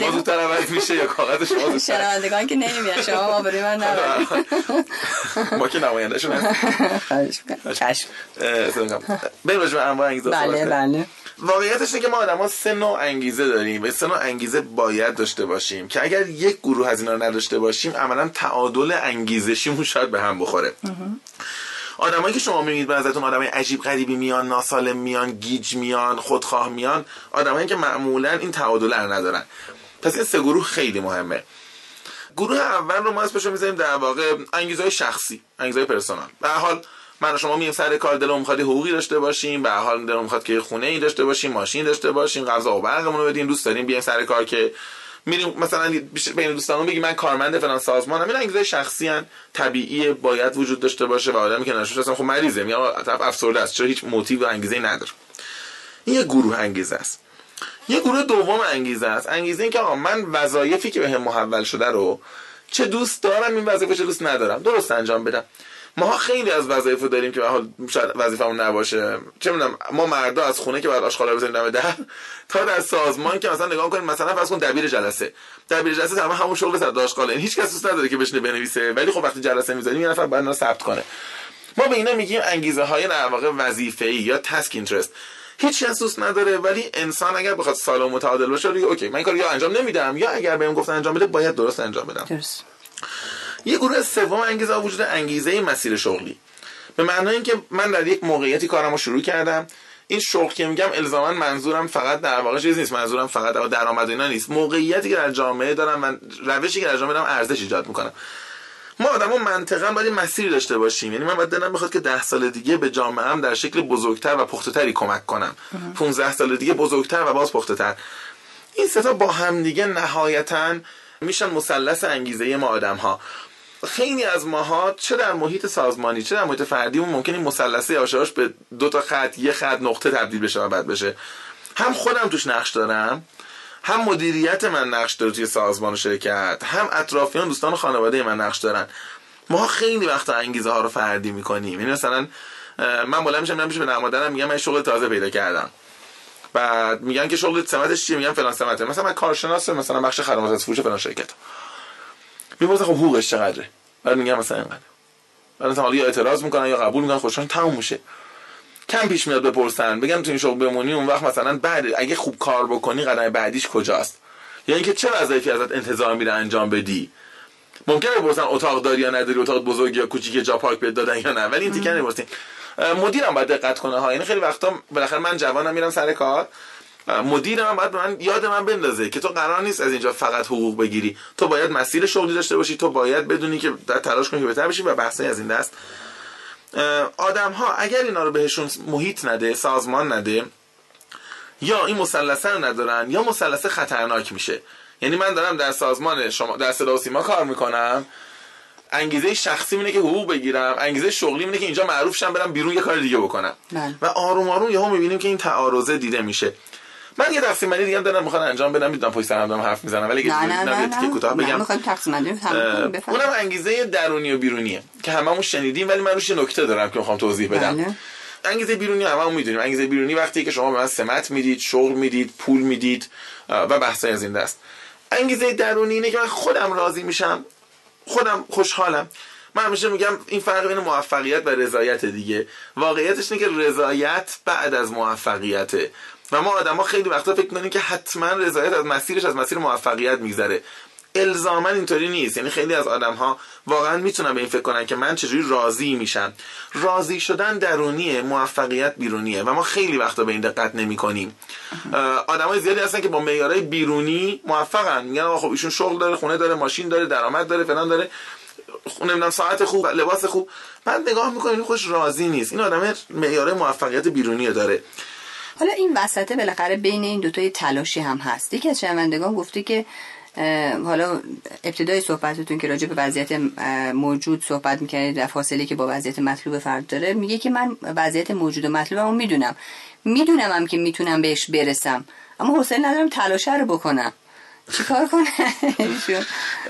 ما زودتر عوض میشه یا کاغذ شما زودتر؟ شنوندگان که نمیاد شما آبروی من نبرید. ما که نمایندهشون هستیم. چشم. بریم راجع به انواع انگیزه بله بله. واقعیتش که ما آدما سه نوع انگیزه داریم و سه نوع انگیزه باید داشته باشیم که اگر یک گروه از اینا رو نداشته باشیم عملا تعادل انگیزشیمون شاید به هم بخوره. آدمایی که شما می‌بینید به نظرتون آدمای عجیب غریبی میان ناسالم میان گیج میان خودخواه میان آدمایی که معمولا این تعادل رو ندارن. پس این سه گروه خیلی مهمه. گروه اول رو ما اسمش می‌ذاریم در واقع انگیزه شخصی انگیزه پرسونال به حال من شما مییم سر کار دلمون می‌خواد حقوقی داشته باشیم به حال دلمون می‌خواد که خونه ای داشته باشیم ماشین داشته باشیم غذا و برقمون رو بدیم دوست داریم بیایم سر کار که میریم مثلا بین دوستانمون بگیم من کارمند فلان سازمانم. این انگیزه شخصی طبیعی باید وجود داشته باشه و آدمی که نشوش اصلا خب مریضه. میگم طرف افسرده است. چرا هیچ موتیو و انگیزه نداره؟ این یه گروه انگیزه است. یه گروه دوم انگیزه است. انگیزه این که آقا من وظایفی که بهم محول شده رو چه دوست دارم این وظیفه چه دوست ندارم. درست انجام بدم. ما خیلی از وظایف داریم که حال شاید وظیفمون نباشه. چه می‌دونم ما مردا از خونه که بعد آشغالا بزنیم دم در تا در سازمان که مثلا نگاه کنیم مثلا فرض کن دبیر جلسه. دبیر جلسه تمام همون شغل سر آشغاله هیچ کس دوست نداره که بشینه بنویسه. ولی خب وقتی جلسه می‌ذاریم یه نفر باید ثبت کنه. ما به اینا میگیم انگیزه های در واقع وظیفه‌ای یا تاسک اینترست هیچ کس دوست نداره ولی انسان اگر بخواد سالم متعادل باشه اوکی من این کارو یا انجام نمیدم یا اگر بهم گفتن انجام بده باید درست انجام بدم. درست. یه گروه سوم انگیزه وجود انگیزه مسیر شغلی. به معنای اینکه من در یک موقعیتی کارم رو شروع کردم این شغل که میگم الزاما منظورم فقط در واقع چیز نیست منظورم فقط درآمد اینا نیست. موقعیتی که در جامعه دارم من روشی که در جامعه دارم ارزش ایجاد می‌کنم. ما آدمو منطقا باید مسیری داشته باشیم. یعنی من باید دلم بخواد که ده سال دیگه به جامعه هم در شکل بزرگتر و پخته‌تری کمک کنم. 15 سال دیگه بزرگتر و باز پخته‌تر. این ستا با هم دیگه نهایتا میشن مثلث انگیزه ما آدم ها خیلی از ماها چه در محیط سازمانی چه در محیط فردی اون ممکنه مثلثه آشاش به دو تا خط یه خط نقطه تبدیل بشه و بعد بشه. هم خودم توش نقش دارم هم مدیریت من نقش داره توی سازمان و شرکت هم اطرافیان دوستان و خانواده من نقش دارن. ما خیلی وقتا انگیزه ها رو فردی می‌کنیم. یعنی مثلا من بالا میشم میشم به نمادرم میگم من شغل تازه پیدا کردم. بعد میگن که شغل سمتش چیه؟ میگم فلان سمته. مثلا من کارشناس مثلا بخش خدمات فروش فلان شرکت. می‌پرسن خب حقوقش چقدره؟ بعد میگم مثلا اینقدر. بعد مثلا یا اعتراض می‌کنن یا قبول می‌کنن خوششون تموم میشه. کم پیش میاد بپرسن بگن تو این شغل بمونی اون وقت مثلا بعد اگه خوب کار بکنی قدم بعدیش کجاست؟ یا اینکه چه وظایفی ازت انتظار میره انجام بدی؟ ممکنه بپرسن اتاق داری یا نداری اتاق بزرگ یا کوچیک جا پارک بهت دادن یا نه ولی این تیکه نمی‌پرسین. مدیرم باید دقت کنه. ها یعنی خیلی وقتا بالاخره من جوانم میرم سر کار. مدیر من باید من یاد من بندازه که تو قرار نیست از اینجا فقط حقوق بگیری. تو باید مسیر شغلی داشته باشی تو باید بدونی که در تلاش کنی که بهتر بشی و بحثی از این دست. آدم ها اگر اینا رو بهشون محیط نده سازمان نده یا این مثلثه رو ندارن یا مثلثه خطرناک میشه. یعنی من دارم در سازمان شما در صدا سیما کار می‌کنم. انگیزه شخصی اینه که حقوق بگیرم. انگیزه شغلی اینه که اینجا معروف شم برم بیرون یه کار دیگه بکنم. بله. و آروم آروم یهو می‌بینیم که این تعارضه دیده میشه. من یه تقسیم بندی دیگه دارم می‌خوام انجام بدم می‌دونم پشت سرم دارم حرف می‌زنم ولی نه نه کوتاه بگم. تقسیم بندی اونم انگیزه درونی و بیرونیه که هممون شنیدیم ولی من روش یه نکته دارم که می‌خوام توضیح بدم. بله. انگیزه بیرونی هممون می‌دونیم. انگیزه بیرونی وقتی که شما به من سمت می‌دید شغل می‌دید پول می‌دید و بحثای از این دست. انگیزه درونی اینه که من خودم راضی میشم خودم خوشحالم. من همیشه میگم این فرق بین موفقیت و رضایت دیگه. واقعیتش اینه که رضایت بعد از موفقیته. و ما آدما خیلی وقتا فکر می‌کنیم که حتما رضایت از مسیرش از مسیر موفقیت میگذره. الزاما اینطوری نیست. یعنی خیلی از آدم ها واقعا می‌تونن به این فکر کنن که من چجوری راضی میشم. راضی شدن درونیه موفقیت بیرونیه و ما خیلی وقتا به این دقت نمی کنیم آدمای زیادی هستن که با معیارهای بیرونی موفقن. میگن خب ایشون شغل داره خونه داره ماشین داره درآمد داره فلان داره. نمی‌دونم ساعت خوب لباس خوب. بعد نگاه می‌کنیم خوش راضی نیست. این آدم معیار موفقیت بیرونی داره. حالا این وسطه بالاخره بین این دوتا تلاشی هم هست. یکی از شنوندگان گفته که حالا ابتدای صحبتتون که راجع به وضعیت موجود صحبت می‌کنید و فاصله که با وضعیت مطلوب فرد داره میگه که من وضعیت موجود و مطلوبمو می‌دونم می‌دونم. هم که می‌تونم بهش برسم اما حوصله ندارم تلاشه رو بکنم. چیکار کنه؟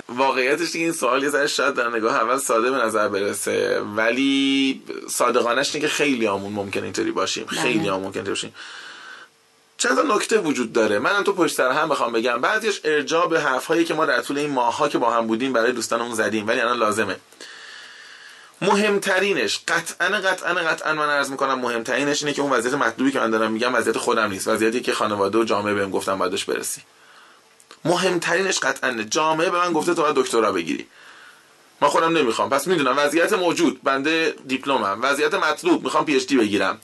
واقعیتش این سوال یه شاید در نگاه اول ساده به نظر برسه ولی صادقانش اینه که خیلی آمون ممکن اینطوری باشیم بله. خیلی آمون ممکن باشیم. چند تا نکته وجود داره. منم تو پشت سر هم بخوام بگم. بعضیش ارجاع به حرف هایی که ما در طول این ماها که با هم بودیم برای دوستانمون زدیم ولی الان لازمه. مهمترینش قطعا قطعا قطعا من عرض می‌کنم مهمترینش اینه که اون وضعیت مطلوبی که من دارم میگم وضعیت خودم نیست. وضعیتی که خانواده و جامعه بهم گفتم بعدش برسی. مهمترینش قطعا جامعه به من گفته تو باید دکترا بگیری. ما خودم نمی‌خوام. پس می‌دونم وضعیت موجود. بنده دیپلمم. وضعیت مطلوب. می‌خوام پی دی بگیرم.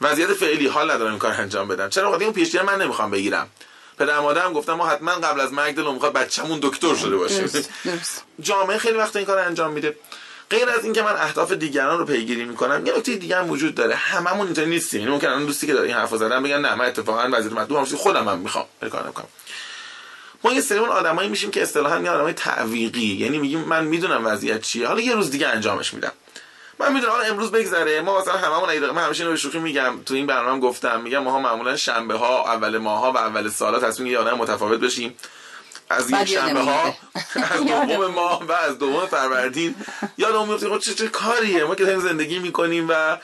وضعیت فعلی حال ندارم این کار انجام بدم. چرا وقتی اون پی دی من نمی‌خوام بگیرم؟ پدر مادرم گفتم ما حتما قبل از مرگ دلم می‌خواد بچه‌مون دکتر شده باشه. جامعه خیلی وقت این کار انجام میده. غیر از اینکه من اهداف دیگران رو پیگیری می‌کنم یه نکته دیگه هم وجود داره. هممون اینطوری نیستیم. یعنی ممکن الان دوستی که داره این حرفو زدن بگن نه من اتفاقا وضعیت مطلوب خودم هم می‌خوام کار ما یه سری اون آدمایی میشیم که اصطلاحا میگن آدمای تعویقی. یعنی میگیم من می‌دونم وضعیت چیه. حالا یه روز دیگه انجامش میدم. من می‌دونم حالا امروز بگذره. ما مثلا هممون ایده من همیشه اینو شوخی میگم. تو این برنامه گفتم. میگم ما معمولا شنبه ها اول ماه ها و اول سالا تصمیم یه آدم متفاوت بشیم. از این شنبه ها از دوم ماه و از دوم فروردین. یادمون میفته خب چه چه کاریه؟ ما که زندگی می‌کنیم و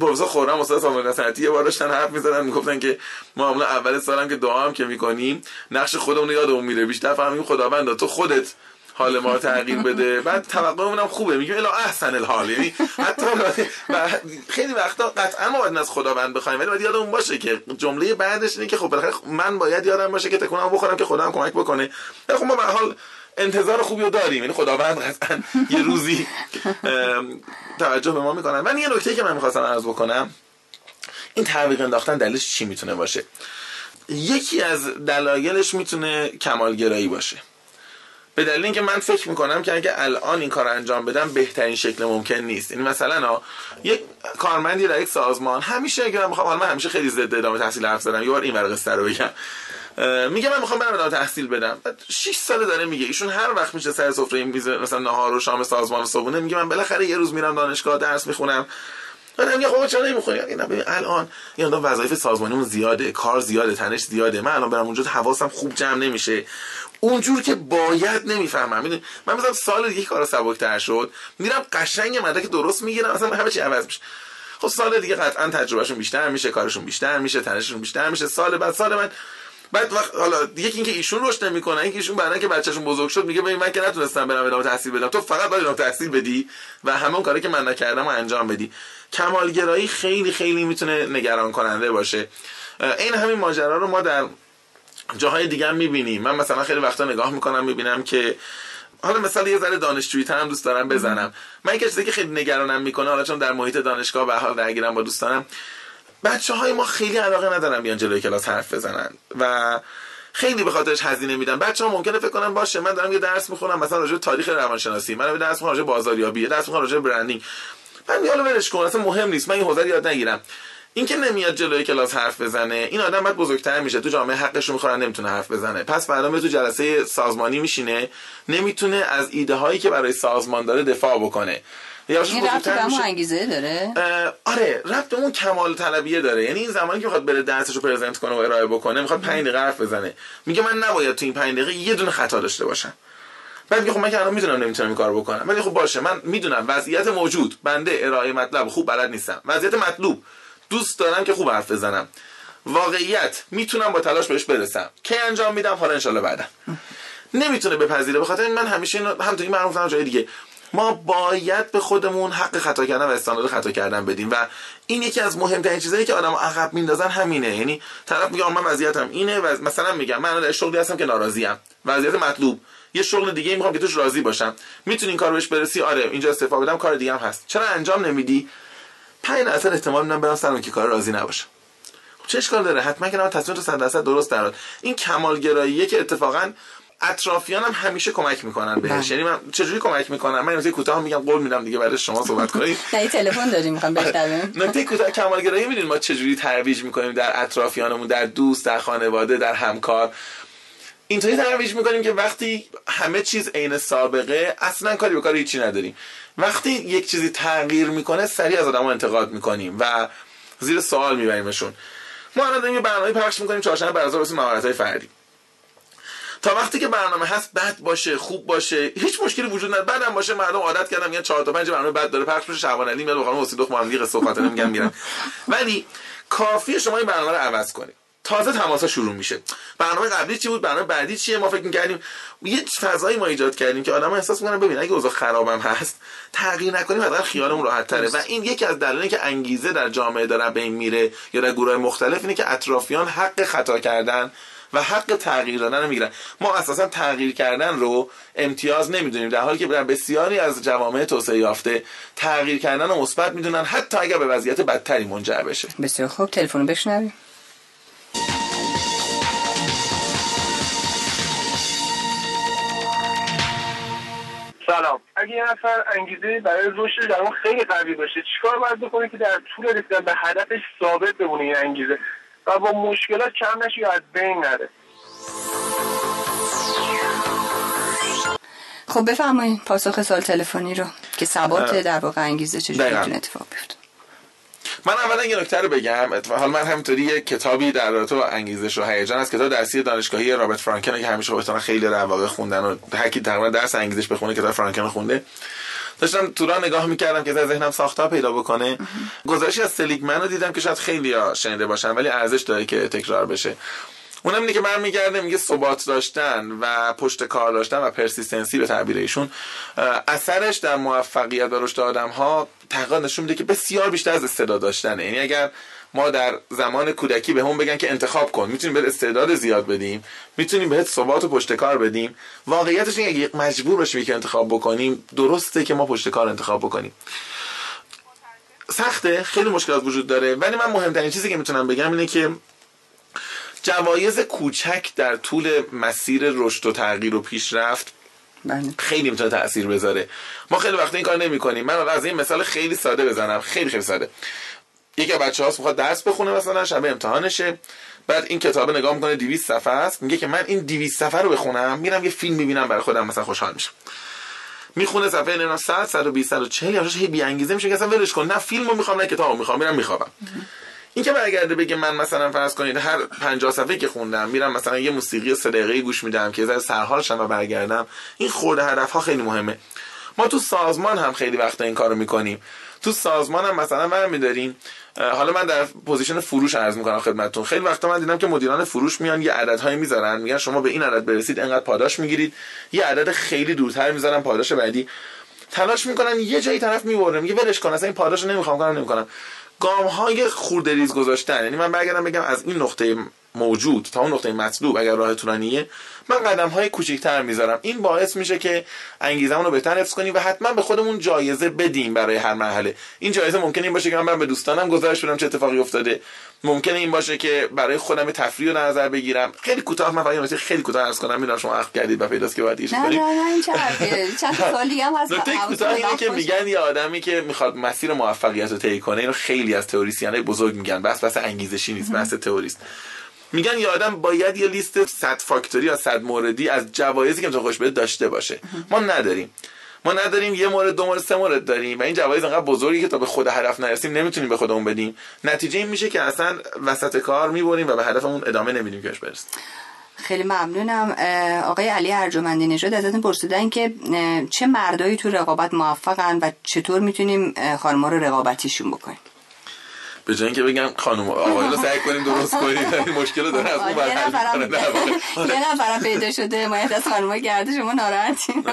پروفسور خورم استاد سامان نصرتی یه بار داشتن حرف می‌زدن می‌گفتن که ما معمولا اول سالم که دعا هم که می‌کنیم نقش خودمون یادمون میره. بیشتر فهمیم خداوند تو خودت حال ما رو تغییر بده. بعد توقعمون هم خوبه. میگیم الا احسن الحال. یعنی حتی خیلی وقتا قطعا ما باید از خداوند بخوایم. ولی باید یادمون باشه که جمله بعدش اینه که خب بالاخره من باید یادم باشه که تکونم بخورم که هم کمک بکنه. خب ما به حال انتظار خوبی رو داریم. یعنی خداوند قطعا یه روزی توجه به ما می‌کنن من یه نکته که من می‌خواستم عرض بکنم. این تعویق انداختن دلیلش چی می‌تونه باشه؟ یکی از دلایلش می‌تونه کمالگرایی باشه. به دلیل اینکه من فکر می‌کنم که اگه الان این کار انجام بدم بهترین شکل ممکن نیست. یعنی مثلا یک کارمندی در یک سازمان همیشه اگه من می‌خوام من همیشه خیلی ضد ادامه تحصیل حرف زدم یه بار این ورقه رو بگم. میگه من می‌خوام برم ادامه تحصیل بدم. 6 سال داره میگه. ایشون هر وقت میشه سر سفره این میز مثلا نهار و شام سازمان صبحونه میگه من بالاخره یه روز میرم دانشگاه درس می‌خونم. من میگه خب چرا نمی‌خونی؟ اینا ببین الان این وظایف سازمانیمون زیاده کار زیاده تنش زیاده. من الان برم اونجا حواسم خوب جمع نمیشه. اونجور که باید نمی‌فهمم. می‌دونی من مثلا سال دیگه کارا سبکتر شد میرم قشنگ مدرک درست می‌گیرم اصلا همه چی عوض میشه. خب سال دیگه قطعا تجربهشون بیشتر میشه کارشون بیشتر میشه تنششون بیشتر میشه. سال بعد سال من بعد وقت حالا یکی اینکه ایشون رشد نمی‌کنه اینکه ایشون بعدن که بچه‌شون بزرگ شد میگه ببین من که نتونستم برم ادامه تحصیل بدم. تو فقط باید ادامه تحصیل بدی و همون کاری که من نکردم انجام بدی. کمالگرایی خیلی خیلی می‌تونه نگران کننده باشه این همین ماجرا رو ما در جاهای دیگه هم می‌بینیم. من مثلا خیلی وقتا نگاه می‌کنم می‌بینم که حالا مثلا یه ذره دانشجویی هم دوست دارم بزنم. من یه چیزی که خیلی نگرانم می‌کنه حالا چون در محیط دانشگاه به حال درگیرم با دوستانم بچه های ما خیلی علاقه ندارن بیان جلوی کلاس حرف بزنن و خیلی به خاطرش هزینه میدن. بچه ها ممکنه فکر کنن باشه من دارم یه درس می‌خونم مثلا راجع تاریخ روانشناسی من درس می‌خونم راجع بازاریابی درس می‌خونم راجع برندینگ. من میگم ولش کن اصلا مهم نیست من این حوزه یاد نگیرم. این که نمیاد جلوی کلاس حرف بزنه این آدم بعد بزرگتر میشه. تو جامعه حقش رو می‌خورن نمی‌تونه حرف بزنه. پس فردا تو جلسه سازمانی میشینه نمی‌تونه از ایده هایی که برای سازمان داره دفاع بکنه. این ربط به همون انگیزه داره؟ آره به اون کمال طلبیه داره. یعنی این زمانی که می‌خواد بره درسش رو پرزنت کنه و ارائه بکنه می‌خواد 5 دقیقه حرف بزنه. میگه من نباید تو این 5 دقیقه یه دونه خطا داشته باشم. بعد میگه خب من که الان می‌دونم نمی‌تونم این کارو بکنم. ولی خب باشه من می‌دونم وضعیت موجود. بنده ارائه مطلب خوب بلد نیستم. وضعیت مطلوب. دوست دارم که خوب حرف بزنم. واقعیت می‌تونم با تلاش بهش برسم. کی انجام میدم؟ حالا انشالله بعدا. نمی‌تونه بپذیره. به خاطر من همیشه اینو هم تو این معروف جای دیگه. ما باید به خودمون حق خطا کردن و استاندارد خطا کردن بدیم و این یکی از مهمترین چیزایی که آدم عقب میندازن همینه. یعنی طرف میگه من وضعیتم اینه و مثلا میگم من در شغلی هستم که ناراضیم. وضعیت مطلوب. یه شغل دیگه می‌خوام که توش راضی باشم. می‌تونی این کار بهش برسی؟ آره اینجا استفاده بدم کار دیگه هم هست. چرا انجام نمیدی؟ 5 درصد احتمال میدم برم سرم که کار راضی نباشم خب چه اشکال داره؟ حتما که تصمیم تو 100 درصد درست در این کمالگراییه که اتفاقا اطرافیانم همیشه کمک می‌کنن بهش. بله. یعنی من چجوری کمک می‌کنن من نکته کوتاه میگم قول میدم دیگه بعد شما صحبت کنید نه تلفن داریم می‌خوام بشنویم. نکته کوتاه کمالگرایی می‌دونید ما چجوری ترویج می‌کنیم در اطرافیانمون در دوست در خانواده در همکار. اینطوری ترویج می‌کنیم که وقتی همه چیز عین سابقه اصلا کاری به کار هیچی نداریم. وقتی یک چیزی تغییر می‌کنه سریع از آدمو انتقاد می‌کنیم و زیر سوال میبریمشون. ما الان داریم یه برنامه پخش می‌کنیم چهارشنبه برازار واسه مهارت‌های فردی. تا وقتی که برنامه هست بد باشه خوب باشه هیچ مشکلی وجود نداره. بعدم باشه مردم عادت کردن میگن 4 تا 5 برنامه بد داره پخش میشه شعبان علی میاد بخوام واسه دو خانم قصه خاطره میگن میرن. ولی کافیه شما این برنامه رو عوض کنید. تازه تماسا شروع میشه. برنامه قبلی چی بود؟ برنامه بعدی چیه؟ ما فکر می‌کردیم یه فضایی ما ایجاد کردیم که آدم احساس می‌کنن ببین اگه اوضاع خرابم هست تغییر نکنیم حداقل خیالمون راحت تره و این یکی از دلایلی که انگیزه در جامعه داره به این میره یا در گروه مختلف اینه که اطرافیان حق خطا کردن و حق تغییر دادن رو می‌گیرن. ما اساسا تغییر کردن رو امتیاز نمی‌دونیم در حالی که در بسیاری از جوامع توسعه یافته تغییر کردن رو مثبت می‌دونن حتی اگر به وضعیت بدتری منجر بشه. بسیار خوب. تلفن بشنویم. سلام. اگه یه نفر انگیزه برای رشد در اون خیلی قوی باشه چیکار باید بکنه که در طول رسیدن به هدفش ثابت بمونه این انگیزه؟ و با مشکلات کم نشه یا از بین نره؟ خب بفرمایید پاسخ سال تلفنی رو که ثبات در واقع انگیزه چجوری می‌تونه اتفاق بیفته؟ من اولا یه نکته رو بگم. حال من همینطوری یه کتابی در رابطه با انگیزش و هیجان از کتاب درسی دانشگاهی رابرت فرانکن که همیشه خودتون خیلی در واقع خوندن و هر کی تقریبا درس انگیزش بخونه کتاب فرانکن خونده. داشتم تو را نگاه می‌کردم که در ذهنم ساختا پیدا بکنه. گزارشی از سلیگمن رو دیدم که شاید خیلی شنیده باشن ولی ارزش داره که تکرار بشه. اونم اینه که برمیگرده میگه ثبات داشتن و پشت کار داشتن و پرسیستنسی به تعبیر ایشون اثرش در موفقیت و رشد آدم ها تقریبا نشون میده که بسیار بیشتر از استعداد داشتنه. یعنی اگر ما در زمان کودکی به هم بگن که انتخاب کن می‌تونیم به استعداد زیاد بدیم می‌تونیم بهت ثبات و پشت کار بدیم واقعیتش اینه اگه مجبور باشیم که انتخاب بکنیم درسته که ما پشت کار انتخاب بکنیم. سخته خیلی مشکلات وجود داره ولی من مهمترین چیزی که می‌تونم بگم اینه که جوایز کوچک در طول مسیر رشد و تغییر و پیشرفت بله. خیلی می‌تونه تاثیر بذاره. ما خیلی وقت این کار نمی کنیم من از این مثال خیلی ساده بزنم. خیلی خیلی ساده. یکی از بچه هاست می‌خواد درس بخونه مثلا شب امتحانشه. بعد این کتاب نگاه می‌کنه 200 صفحه است. میگه که من این 200 صفحه رو بخونم میرم یه فیلم می‌بینم برای خودم مثلا خوشحال میشم. می‌خونه صفحه نمی‌دونم 100 120 140 یواش هی بی انگیزه میشه که اصلا ولش کن. نه فیلمو می‌خوام نه کتابو می‌خوام میرم میخوابم. این که برگرده بگه من مثلا فرض کنید هر 50 صفحه که خوندم میرم مثلا یه موسیقی سه دقیقه‌ای گوش میدم یه ذره سرحال شم و برگردم این خرده هدف ها خیلی مهمه. ما تو سازمان هم خیلی وقت این کارو می‌کنیم. تو سازمان هم مثلا من می‌ذاریم حالا من در position فروش عرض می‌کنم خدمتتون. خیلی وقتا من دیدم که مدیران فروش میان یه عددهایی می‌ذارن میگن شما به این عدد برسید اینقدر پاداش می‌گیرید. یه عدد خیلی دورتر می‌ذارن پاداش بعدی. تلاش می‌کنن یه جایی طرف می‌بُره میگه ولش کن اصلا این پاداش نمی‌خوام کنم نمی‌کنم. گام های خوردریز گذاشتن. یعنی من برگردم بگم از این نقطه موجود تا اون نقطه مطلوب اگر راه طولانیه من قدم های کوچیکتر می‌ذارم. این باعث میشه که انگیزمون رو بهتر حفظ کنیم و حتما به خودمون جایزه بدیم برای هر مرحله. این جایزه ممکنه این باشه که من به دوستانم گزارش بدم چه اتفاقی افتاده. ممکنه این باشه که برای خودم تفریح رو نظر بگیرم. خیلی کوتاه من فقط خیلی کوتاه عرض کنم. می‌دونم شما عقل کردید و پیداست که باید ایش کنید. نه نه این چند سالی هم هست. نکته کوتاه اینه که میگن یه آدمی که می‌خواد مسیر موفقیت رو طی کنه اینو خیلی از تئوریسینای بزرگ میگن. بس بس انگیزشی نیست بس تئوریست. میگن یه آدم باید یه لیست 100 فاکتوری یا 100 موردی از جوایزی که خوش بده داشته باشه. ما نداریم. ما نداریم یه مورد دو مورد سه مورد داریم و این جوایز انقدر بزرگی که تا به خود هدف نرسیم نمی‌تونیم به خودمون بدیم. نتیجه این میشه که اصلا وسط کار می‌بریم و به هدفمون ادامه نمیدیم که برسیم. خیلی ممنونم. آقای علی ارجمندی نژاد ازتون پرسیدن که چه مردایی تو رقابت موفقن و چطور می‌تونیم خانم‌ها رو رقابتیشون بکنیم؟ به جای اینکه بگم خانم آقای رو سعی کنیم درست کنیم. این مشکل داره از اون یه نفرم پیدا شده حمایت از خانم گرده شما ناراحتین.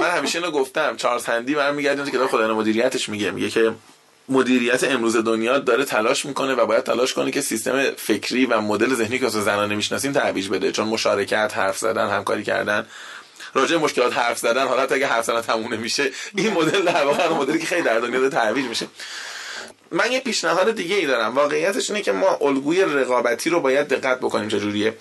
من همیشه اینو گفتم چارلز هندی برمیگردیم که کتاب خدای مدیریتش میگه. میگه که مدیریت امروز دنیا داره تلاش می‌کنه و باید تلاش کنه که سیستم فکری و مدل ذهنی که زنانه می‌شناسیم ترویج بده. چون مشارکت حرف زدن همکاری کردن. راجع مشکلات حرف زدن حالت اگه حرف زدن تموم نمیشه این مدل در واقع مدلی که خیلی در دنیا داره ترویج میشه. من یه پیشنهاد دیگه ای دارم. واقعیتش اینه که ما الگوی رقابتی رو باید دقت بکنیم چجوریه.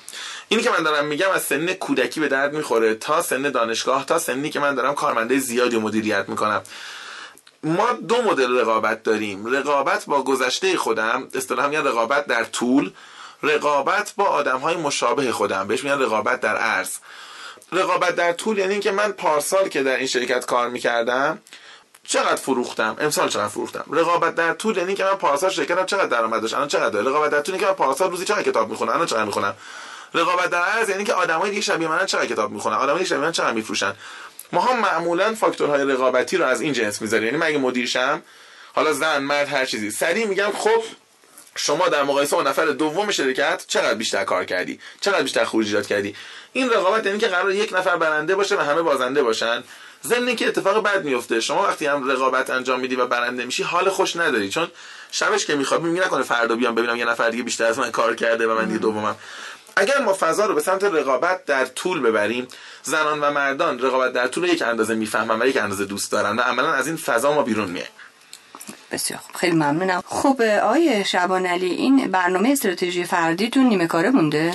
اینی که من دارم میگم از سن کودکی به درد می‌خوره تا سن دانشگاه تا سنی که من دارم کارمنده زیادی مدیریت می‌کنم. ما دو مدل رقابت داریم. رقابت با گذشته خودم اصطلاحا میگن رقابت در طول. رقابت با آدم های مشابه خودم. بهش میگن رقابت در عرض. رقابت در طول یعنی اینکه من پارسال که در این شرکت کار می‌کردم چقدر فروختم؟ امسال چقدر فروختم؟ رقابت در طول یعنی که من پارسال شرکتم چقدر درآمد داشت؟ الان چقدر؟ داره رقابت در طول که من پارسال روزی چقدر کتاب می‌خونم؟ الان چقدر می‌خونم؟ رقابت در عرض یعنی که آدمای دیگه شبیه منن چقدر کتاب می‌خونن؟ آدمای دیگه شبیه من چقدر میفروشن؟ ما هم معمولا فاکتورهای رقابتی رو از این جنس می‌ذاریم. یعنی من اگه مدیرشم؟ حالا زن مرد هر چیزی. سریع میگم خب شما در مقایسه با نفر دوم شرکت چقدر بیشتر کار کردی؟ چقدر بیشتر خروجی کردی؟ این رقابت یعنی که قرار یک نفر برنده باشه و همه بازنده باشن. ضمن که اتفاق بد میفته شما وقتی هم رقابت انجام میدی و برنده میشی حال خوش نداری. چون شبش که می‌خواد میگه نکنه فردا بیام ببینم یه نفر دیگه بیشتر از من کار کرده و من دیگه دومم. اگر ما فضا رو به سمت رقابت در طول ببریم زنان و مردان رقابت در طول یک اندازه می‌فهمن و یک اندازه دوست دارن و عملا از این فضا ما بیرون میه بسیار خوب. خیلی ممنونم. خب آیه شبان علی این برنامه استراتژی فردیتون نیمه کاره مونده؟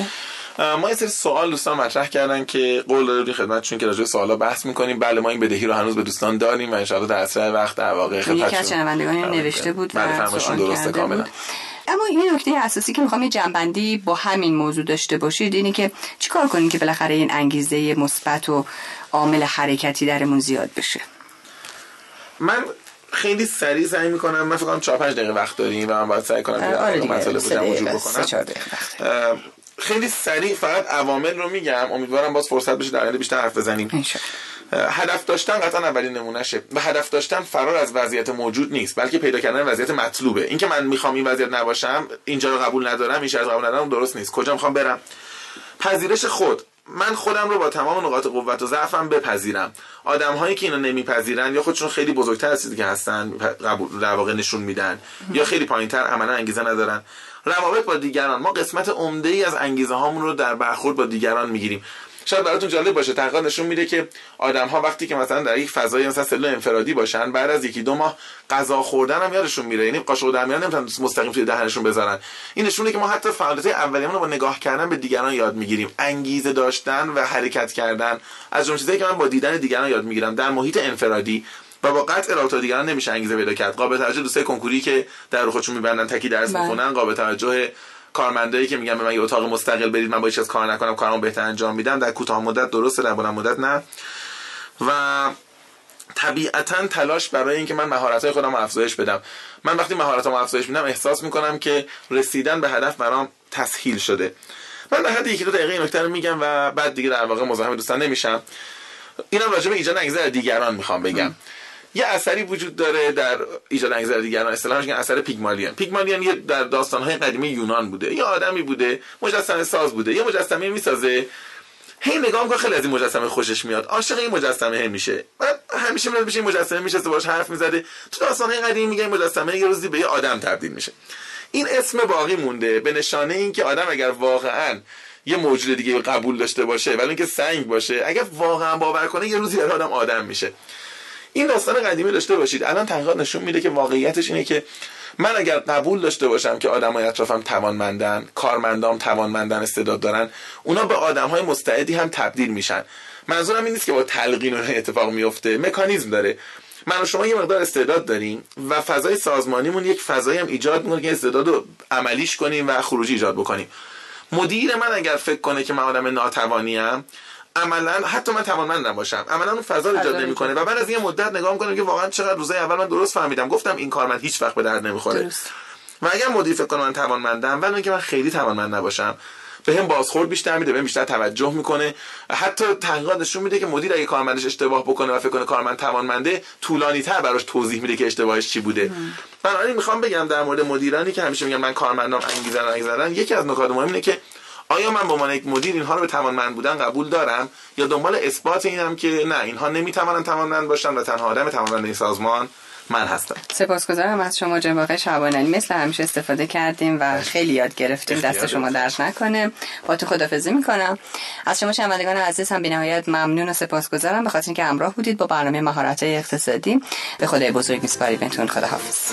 ما یه سری سوال دوستان مطرح کردن که قول دادیم خدمتشون که راجع سوالا بحث می‌کنیم. بله ما این بدهی رو هنوز به دوستان داریم و ان در اسرع وقت در واقع خدمتشون یکی از شنوندگان آره، نوشته بود بله و درسته کاملا. اما این نکته اساسی که می‌خوام یه جنبندی با همین موضوع داشته باشید اینه که چیکار کنیم که بالاخره این انگیزه مثبت و عامل حرکتی درمون زیاد بشه؟ من خیلی سریع سعی می‌کنم من فکر کنم 4 5 دقیقه وقت داریم و من باید سعی کنم که آره مسئله بودم بکنم. خیلی سریع فقط عوامل رو میگم. امیدوارم باز فرصت بشه در بیشتر حرف بزنیم. هدف داشتن قطعا اولین نمونهشه. و هدف داشتن فرار از وضعیت موجود نیست بلکه پیدا کردن وضعیت مطلوبه. اینکه من می‌خوام این وضعیت نباشم اینجا رو قبول ندارم این شرط قبول ندارم درست نیست. کجا می‌خوام برم؟ پذیرش خود. من خودم رو با تمام نقاط قوت و ضعفم بپذیرم. آدم هایی که اینو نمیپذیرن یا خودشون خیلی بزرگتر از چیزی که هستن در واقع نشون میدن یا خیلی پایینتر عملا انگیزه ندارن. روابط با دیگران. ما قسمت عمده ای از انگیزه هامون رو در برخورد با دیگران می‌گیریم. شاید براتون جالب باشه تحقیقات نشون میده که آدم ها وقتی که مثلا در یک فضای مثلا سلول انفرادی باشن بعد از یکی دو ماه غذا خوردن هم یادشون میره. یعنی قاشق درمیان نمی‌تونن مستقیم توی دهنشون بذارن. این نشونه که ما حتی فعالیت اولیه‌مون رو با نگاه کردن به دیگران یاد می‌گیریم. انگیزه داشتن و حرکت کردن. از جمله چیزایی که من با دیدن دیگران یاد می‌گیرم. در محیط انفرادی و با قطع ارائه دیگران نمیشه انگیزه پیدا کرد. قابل توجه دوستای کنکوری که در رو خودشون میبندن تکی درس بله. می‌خونن قابل توجه کارمندایی که میگن به من یه اتاق مستقل برید من با هیچ کار نکنم کارمو بهتر انجام میدم در کوتاه مدت درسته در بلند مدت نه. و طبیعتا تلاش برای اینکه من مهارت های خودم افزایش بدم. من وقتی مهارت افزایش میدم احساس می‌کنم که رسیدن به هدف برام تسهیل شده. من در حد یکی دو دقیقه این نکته رو میگم و بعد دیگه در واقع مزاحم دوستان نمیشم. اینم راجع به ایجاد انگیزه دیگران می‌خوام بگم. یه اثری وجود داره در ایجاد انگیزه دیگران اصطلاحش میگن اثر پیگمالیون پیگمالیون یه در داستانهای قدیمی یونان بوده. یه آدمی بوده مجسمه ساز بوده. یه مجسمه می‌سازه. هی نگاه می‌کنه خیلی از این مجسمه خوشش میاد. عاشق این مجسمه هم میشه. بعد همیشه میاد بشه این مجسمه میشه باش حرف می‌زده. تو داستانهای قدیمی میگه این مجسمه یه روزی به یه آدم تبدیل میشه. این اسم باقی مونده. به نشانه اینکه آدم اگر واقعا یه موجود دیگه قبول داشته باشه ولی اینکه سنگ باشه اگر واقعا باور کنه یه روزی آدم آدم میشه. این داستان قدیمی داشته باشید. الان تحقیقات نشون میده که واقعیتش اینه که من اگر قبول داشته باشم که آدمای اطرافم توانمندن کارمندام توانمندن استعداد دارن اونا به های مستعدی هم تبدیل میشن. منظورم این نیست که با تلقین اون اتفاق میفته. مکانیزم داره. من و شما یه مقدار استعداد داریم و فضای سازمانیمون یک فضایی هم ایجاد می‌کنه که استعداد رو عملیش کنیم و خروجی ایجاد بکنیم. مدیر من اگر فکر کنه که من آدم ناتوانیم عملا حتی من توانمند نباشم. عملا اون فضا رو ایجاد نمی‌کنه. و بعد از یه مدت نگاه می‌کنم که واقعا چقدر روزای اول من درست فهمیدم. گفتم این کار من هیچ وقت به درد نمی‌خوره. و اگر مدیر فکر کنه من توانمندم ولی اینکه من خیلی توانمند نباشم به هم بازخورد بیشتر میده به بیشتر توجه می‌کنه. حتی تحقیقات نشون میده که مدیر اگه کارمندش اشتباه بکنه و فکر کنه کارمند توانمنده طولانی تر براش توضیح میده که اشتباهش چی بوده. بنابراین می‌خوام بگم در مورد مدیرانی که همیشه میگن من کارمندام انگیزه انگیزه. یکی از نکات مهم اینه که آیا من به عنوان یک مدیر اینها رو به توانمند بودن قبول دارم؟ یا دنبال اثبات اینم که نه اینها نمی‌توانند توانمند باشن و تنها آدم توانمند این سازمان من هستم. سپاسگزارم از شما جناب آقای شعبانی مثل همیشه استفاده کردیم و خیلی یاد گرفتیم. دست شما درد نکنه. با تو خدافظی می‌کنم. از شما شنوندگان عزیز هم بی‌نهایت ممنون و سپاسگزارم. به خاطر اینکه همراه بودید با برنامه مهارت اقتصادی. به خدای بزرگ میسپاریم. بهتون خداحافظ.